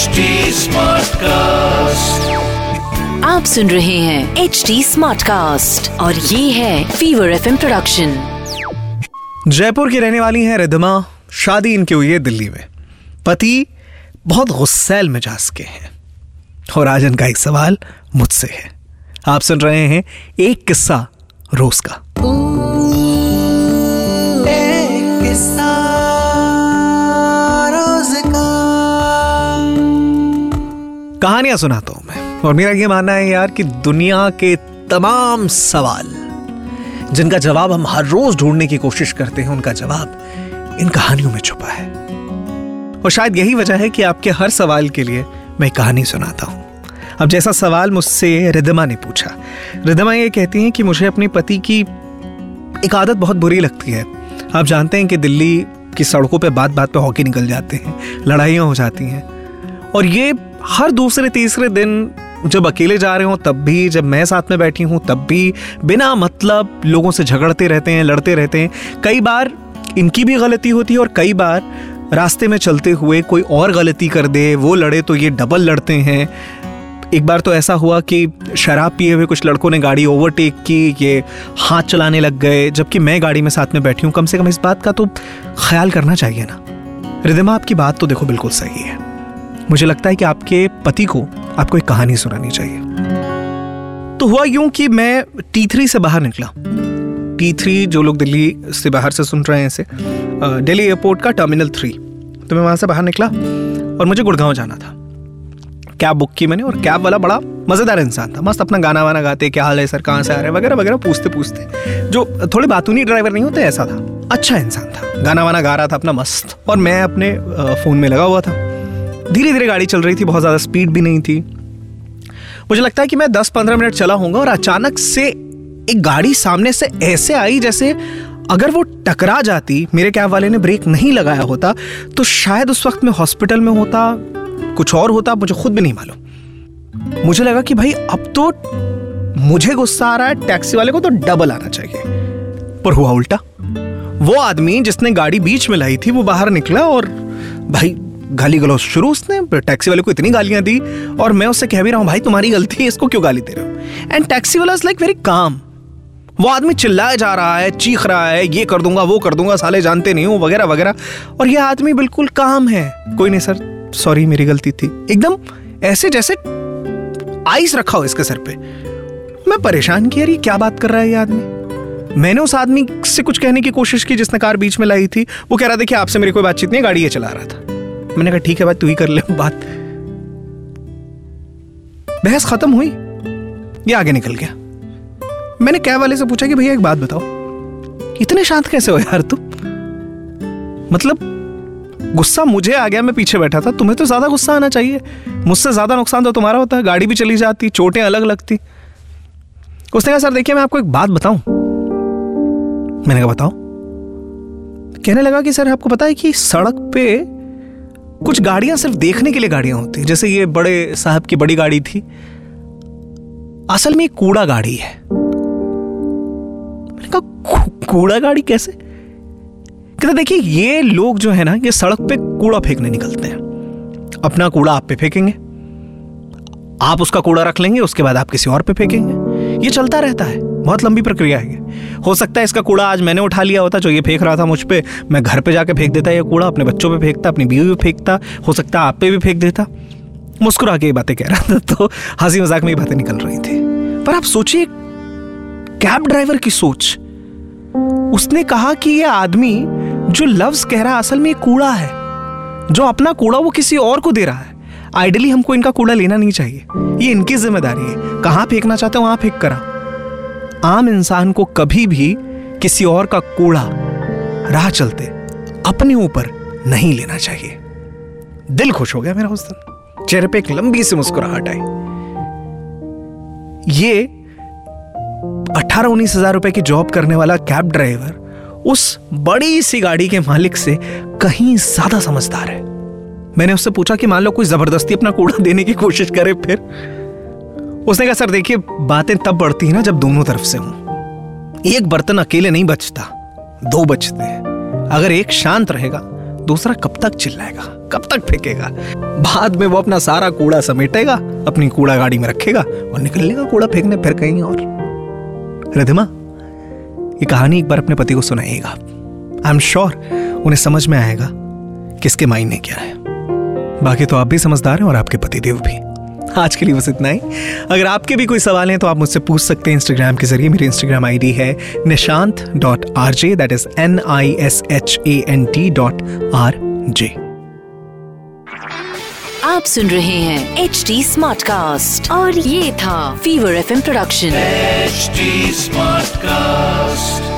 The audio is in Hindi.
HD Smartcast. आप सुन रहे हैं एच डी स्मार्ट कास्ट और ये है फीवर एफ़ प्रोडक्शन जयपुर की रहने वाली हैं रिधमा शादी इनकी हुई है दिल्ली में। पति बहुत गुस्सैल मिजाज के हैं। और आज इनका एक सवाल मुझसे है। आप सुन रहे हैं एक किस्सा रोज का। कहानियाँ सुनाता हूँ मैं। और मेरा ये मानना है यार कि दुनिया के तमाम सवाल, जिनका जवाब हम हर रोज ढूँढने की कोशिश करते हैं, उनका जवाब इन कहानियों में छुपा है। और शायद यही वजह है कि आपके हर सवाल के लिए मैं कहानी सुनाता हूँ। अब जैसा सवाल मुझसे रिदमा ने पूछा रिदमा ये कहती हैं कि मुझे अपने पति की एक आदत बहुत बुरी लगती है। आप जानते हैं कि दिल्ली की सड़कों पे बात बात पे हॉकी निकल जाते हैं, लड़ाइयाँ हो जाती हैं। और ये हर दूसरे तीसरे दिन जब अकेले जा रहे हो, तब भी, जब मैं साथ में बैठी हूँ, तब भी बिना मतलब लोगों से झगड़ते रहते हैं, लड़ते रहते हैं। कई बार इनकी भी गलती होती है और कई बार रास्ते में चलते हुए कोई और गलती कर दे, वो लड़े तो ये डबल लड़ते हैं। एक बार तो ऐसा हुआ कि शराब पिए हुए कुछ लड़कों ने गाड़ी ओवरटेक की, ये हाथ चलाने लग गए, जबकि मैं गाड़ी में साथ में बैठी हूँ। कम से कम इस बात का तो ख्याल करना चाहिए ना। रिदिमा आपकी बात तो देखो बिल्कुल सही है। मुझे लगता है कि आपके पति को आपको एक कहानी सुनानी चाहिए। तो हुआ यूँ कि मैं टी थ्री से बाहर निकला। टी थ्री जो लोग दिल्ली से बाहर से सुन रहे हैं इसे दिल्ली एयरपोर्ट का टर्मिनल थ्री तो मैं वहाँ से बाहर निकला और मुझे गुड़गांव जाना था। कैब बुक की मैंने और कैब वाला बड़ा मज़ेदार इंसान था। मस्त अपना गाना वाना गाते, क्या हाल है सर, कहाँ से आ रहे हैं, वगैरह वगैरह पूछते पूछते। जो थोड़े बातूनी ड्राइवर नहीं होते, ऐसा था। अच्छा इंसान था। गाना वाना गा रहा था अपना मस्त। और मैं अपने फ़ोन में लगा हुआ था। धीरे धीरे गाड़ी चल रही थी, बहुत ज़्यादा स्पीड भी नहीं थी। मुझे लगता है कि मैं दस पंद्रह मिनट चला हूँ और अचानक से एक गाड़ी सामने से ऐसे आई जैसे अगर वो टकरा जाती, मेरे कैब वाले ने ब्रेक नहीं लगाया होता तो शायद उस वक्त मैं हॉस्पिटल में होता, कुछ और होता, मुझे खुद भी नहीं मालूम। मुझे लगा कि भाई, अब तो मुझे गुस्सा आ रहा है टैक्सी वाले को तो डबल आना चाहिए। पर हुआ उल्टा। वो आदमी जिसने गाड़ी बीच में लाई थी, वो बाहर निकला और भाई गाली गलौज शुरू उसने टैक्सी वाले को इतनी गालियाँ दी और मैं उससे कह भी रहा हूँ, भाई, तुम्हारी गलती है, इसको क्यों गाली दे रहे हो? एंड टैक्सी वाला इज़ लाइक वेरी काम वो आदमी चिल्लाया जा रहा है, चीख रहा है, ये कर दूँगा, वो कर दूँगा, साले जानते नहीं हूँ, वगैरह वगैरह। और ये आदमी बिल्कुल काम है। कोई नहीं सर सॉरी मेरी गलती थी। एकदम ऐसे जैसे आइस रखा हो इसके सर पे। मैं परेशान किया ये क्या बात कर रहा है ये आदमी? मैंने उस आदमी से कुछ कहने की कोशिश की जिसने कार बीच में लाई थी। वो कह रहा था कि आपसे मेरी कोई बातचीत नहीं गाड़ी ये चला रहा था। मैंने कहा, ठीक है भाई, तू ही कर ले बात। बहस खत्म हुई। ये आगे निकल गया। मैंने कैब वाले से पूछा कि, भैया, एक बात बताओ, इतने शांत कैसे हो यार तुम? मतलब गुस्सा मुझे आ गया, मैं पीछे बैठा था। तुम्हें तो ज़्यादा गुस्सा आना चाहिए। मुझसे ज़्यादा नुकसान तो तुम्हारा होता है। गाड़ी भी चली जाती, चोटें अलग लगती। उसने कहा, सर, देखिए, मैं आपको एक बात बताऊँ। मैंने कहा, बताओ। कहने लगा कि, सर, आपको पता है कि सड़क पे कुछ गाड़ियाँ सिर्फ़ देखने के लिए गाड़ियाँ होती जैसे ये बड़े साहब की बड़ी गाड़ी थी। असल में कूड़ा गाड़ी है। मैंने कहा कूड़ा गाड़ी कैसे? कहते, देखिए, ये लोग जो है ना, ये सड़क पे कूड़ा फेंकने निकलते हैं। अपना कूड़ा आप पे फेंकेंगे। आप उसका कूड़ा रख लेंगे, उसके बाद आप किसी और पे फेंकेंगे। ये चलता रहता है। बहुत लंबी प्रक्रिया है हो सकता है इसका कूड़ा आज मैंने उठा लिया होता जो ये फेंक रहा था मुझ पर मैं घर पर जाके फेंक देता ये कूड़ा, अपने बच्चों पर फेंकता, अपनी बीवी पे फेंकता, हो सकता है आप पे भी फेंक देता। मुस्कुरा के ये बातें कह रहा था तो हँसी मज़ाक में ये बातें निकल रही थी। पर आप सोचिए, कैब ड्राइवर की सोच। उसने कहा कि ये आदमी जो लफ्ज कह रहा है, असल में कूड़ा है। जो अपना कूड़ा वो किसी और को दे रहा है। आइडली हमको इनका कूड़ा लेना नहीं चाहिए। ये इनकी ज़िम्मेदारी है। कहाँ फेंकना चाहते हो, वहाँ फेंक करा आम इंसान को कभी भी किसी और का कूड़ा राह चलते अपने ऊपर नहीं लेना चाहिए। दिल खुश हो गया मेरा उस दिन। चेहरे पे एक लंबी सी मुस्कुराहट आई। ये अठारह उन्नीस हज़ार रुपए की जॉब करने वाला कैब ड्राइवर उस बड़ी सी गाड़ी के मालिक से कहीं ज़्यादा समझदार है। मैंने उससे पूछा कि, मान लो कोई ज़बरदस्ती अपना कूड़ा देने की कोशिश करे फिर? उसने कहा, सर, देखिए, बातें तब बढ़ती है ना जब दोनों तरफ़ से हूँ। एक बर्तन अकेले नहीं बचता, दो बचते हैं। अगर एक शांत रहेगा, दूसरा कब तक चिल्लाएगा, कब तक फेंकेगा? बाद में वो अपना सारा कूड़ा समेटेगा, अपनी कूड़ा गाड़ी में रखेगा और निकल लेगा कूड़ा फेंकने फिर कहीं और। रिधिमा ये कहानी एक बार अपने पति को सुनाइएगा। आई एम श्योर उन्हें समझ में आएगा किसके मायने क्या है। बाकी तो आप भी समझदार हैं और आपके पति देव भी। आज के लिए बस इतना ही। अगर आपके भी कोई सवाल हैं तो आप मुझसे पूछ सकते हैं इंस्टाग्राम के ज़रिए। मेरी इंस्टाग्राम आईडी है Nishant dot R J that is N I S H A N T dot R J आप सुन रहे हैं एच डी स्मार्ट कास्ट और ये था fever F production smart Smartcast.